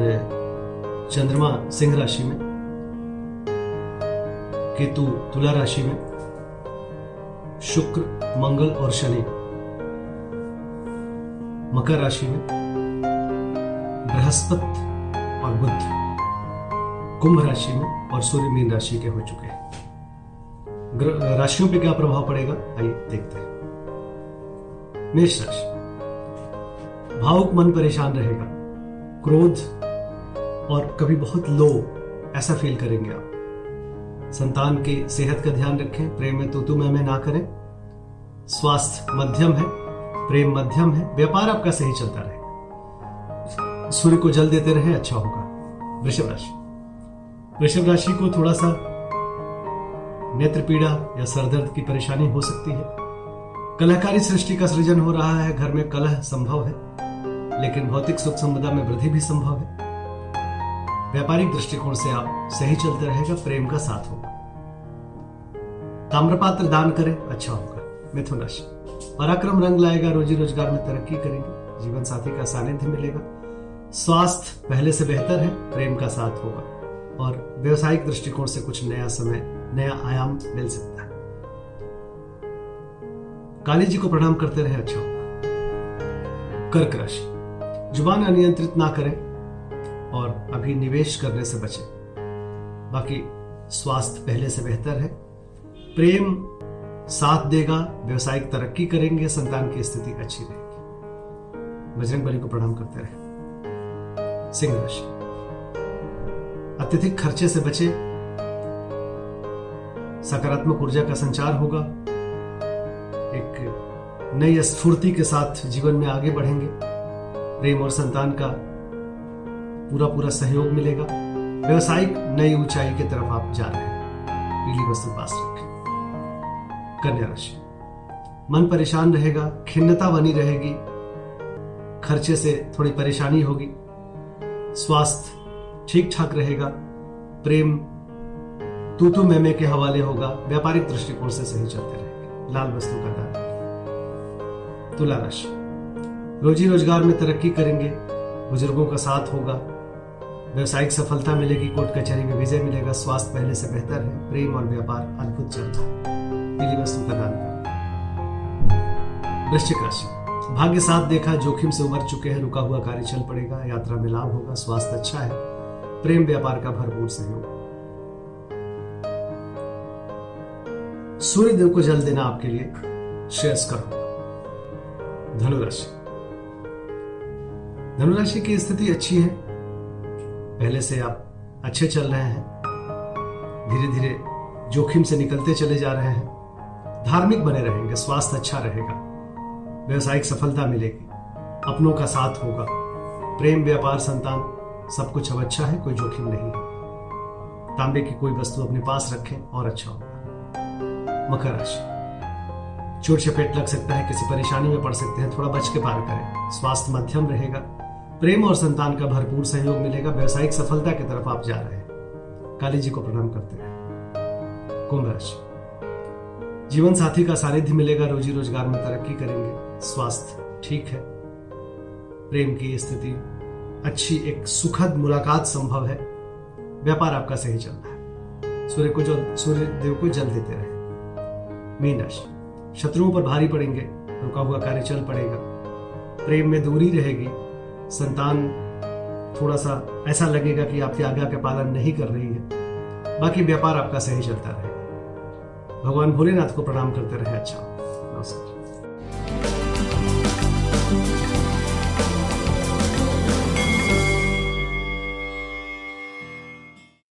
और चंद्रमा सिंह राशि में, केतु तुला राशि में, शुक्र, मंगल और शनि मकर राशि में, बृहस्पति और बुध कुंभ राशि में और सूर्य मीन राशि के हो चुके हैं। राशियों पे क्या प्रभाव पड़ेगा? आइए देखते हैं। मेष राशि। भावुक मन परेशान रहेगा। क्रोध और कभी बहुत लो, ऐसा फील करेंगे आप। संतान की सेहत का ध्यान रखें, प्रेम में तो तुम में ना करें। स्वास्थ्य मध्यम है, प्रेम मध्यम है, व्यापार आपका सही चलता रहे। सूर्य को जल देते रहे अच्छा होगा। वृषभ राशि। वृषभ राशि को थोड़ा सा नेत्र पीड़ा या सरदर्द की परेशानी हो सकती है। कलाकारी सृष्टि का सृजन हो रहा है, घर में कलह संभव है, लेकिन भौतिक सुख संपदा में वृद्धि भी संभव है। व्यापारिक दृष्टिकोण से आप सही चलते रहेगा, प्रेम का साथ होगा। ताम्रपात्र दान करें अच्छा होगा। मिथुन राशि पराक्रम रंग लाएगा, रोजी रोज़गार में तरक्की करेंगे। जीवन साथी का सानिध्य मिलेगा। स्वास्थ्य पहले से बेहतर है, प्रेम का साथ होगा। और व्यवसायिक दृष्टिकोण से कुछ नया समय, नया आयाम मिल सकता है। काली जी को प्रणाम करते रहे अच्छा होगा। कर्क राशि। ज़ुबान अनियंत्रित ना करें और अभी निवेश करने से बचें। बाकी स्वास्थ्य पहले से बेहतर है। प्रेम साथ देगा, व्यवसायिक तरक्की करेंगे, संतान की स्थिति अच्छी रहेगी। बजरंग बली को प्रणाम करते रहे। सिंह राशि। अत्यधिक खर्चे से बचे। सकारात्मक ऊर्जा का संचार होगा। एक नई स्फूर्ति के साथ जीवन में आगे बढ़ेंगे। प्रेम और संतान का पूरा पूरा सहयोग मिलेगा। व्यवसायिक नई ऊंचाई की तरफ़ आप जा रहे हैं। पीली वस्तु पास रखें। कन्या राशि। मन परेशान रहेगा, खिन्नता बनी रहेगी। खर्चे से थोड़ी परेशानी होगी। स्वास्थ्य ठीक ठाक रहेगा। प्रेम तू तू मैं के हवाले होगा। व्यापारिक दृष्टिकोण से सही चलते रहेंगे। लाल वस्तु का दान। तुला राशि। रोजी रोज़गार में तरक्की करेंगे। बुज़ुर्गों का साथ होगा। व्यवसायिक सफलता मिलेगी, कोर्ट कचहरी में विजय मिलेगा, स्वास्थ्य पहले से बेहतर है, प्रेम और व्यापार अद्भुत चल रहा है वस्तु का दान करें वृश्चिक राशि। भाग्य साथ देखा, जोखिम से उबर चुके हैं, रुका हुआ कार्य चल पड़ेगा, यात्रा में लाभ होगा, स्वास्थ्य अच्छा है, प्रेम व्यापार का भरपूर सहयोग। सूर्य देव को जल देना आपके लिए श्रेयस्कर होगा धनुराशि धनुराशि की स्थिति अच्छी है पहले से आप अच्छे चल रहे हैं। धीरे धीरे जोखिम से निकलते चले जा रहे हैं। धार्मिक बने रहेंगे, स्वास्थ्य अच्छा रहेगा। व्यवसायिक सफलता मिलेगी। अपनों का साथ होगा। प्रेम, व्यापार, संतान, सब कुछ अब अच्छा है, कोई जोखिम नहीं है। तांबे की कोई वस्तु अपने पास रखें और अच्छा होगा। मकर राशि। चोट चपेट लग सकता है, किसी परेशानी में पड़ सकते हैं, थोड़ा बच के पार करें। स्वास्थ्य मध्यम रहेगा। प्रेम और संतान का भरपूर सहयोग मिलेगा, व्यवसायिक सफलता की तरफ़ आप जा रहे हैं। काली जी को प्रणाम करते हैं। कुंभ राशि। जीवन साथी का सानिध्य मिलेगा, रोजी रोज़गार में तरक्की करेंगे। स्वास्थ्य ठीक है। प्रेम की स्थिति, अच्छी एक सुखद मुलाकात संभव है। व्यापार आपका सही चल रहा है। सूर्य को जल, सूर्य देव को जल देते रहे। मीन राशि। शत्रुओं पर भारी पड़ेंगे, रुका हुआ कार्य चल पड़ेगा। प्रेम में दूरी रहेगी संतान थोड़ा सा ऐसा लगेगा कि आपकी आज्ञा का पालन नहीं कर रही है। बाकी व्यापार आपका सही चलता रहेगा। भगवान भोलेनाथ को प्रणाम करते रहे। अच्छा नमस्कार।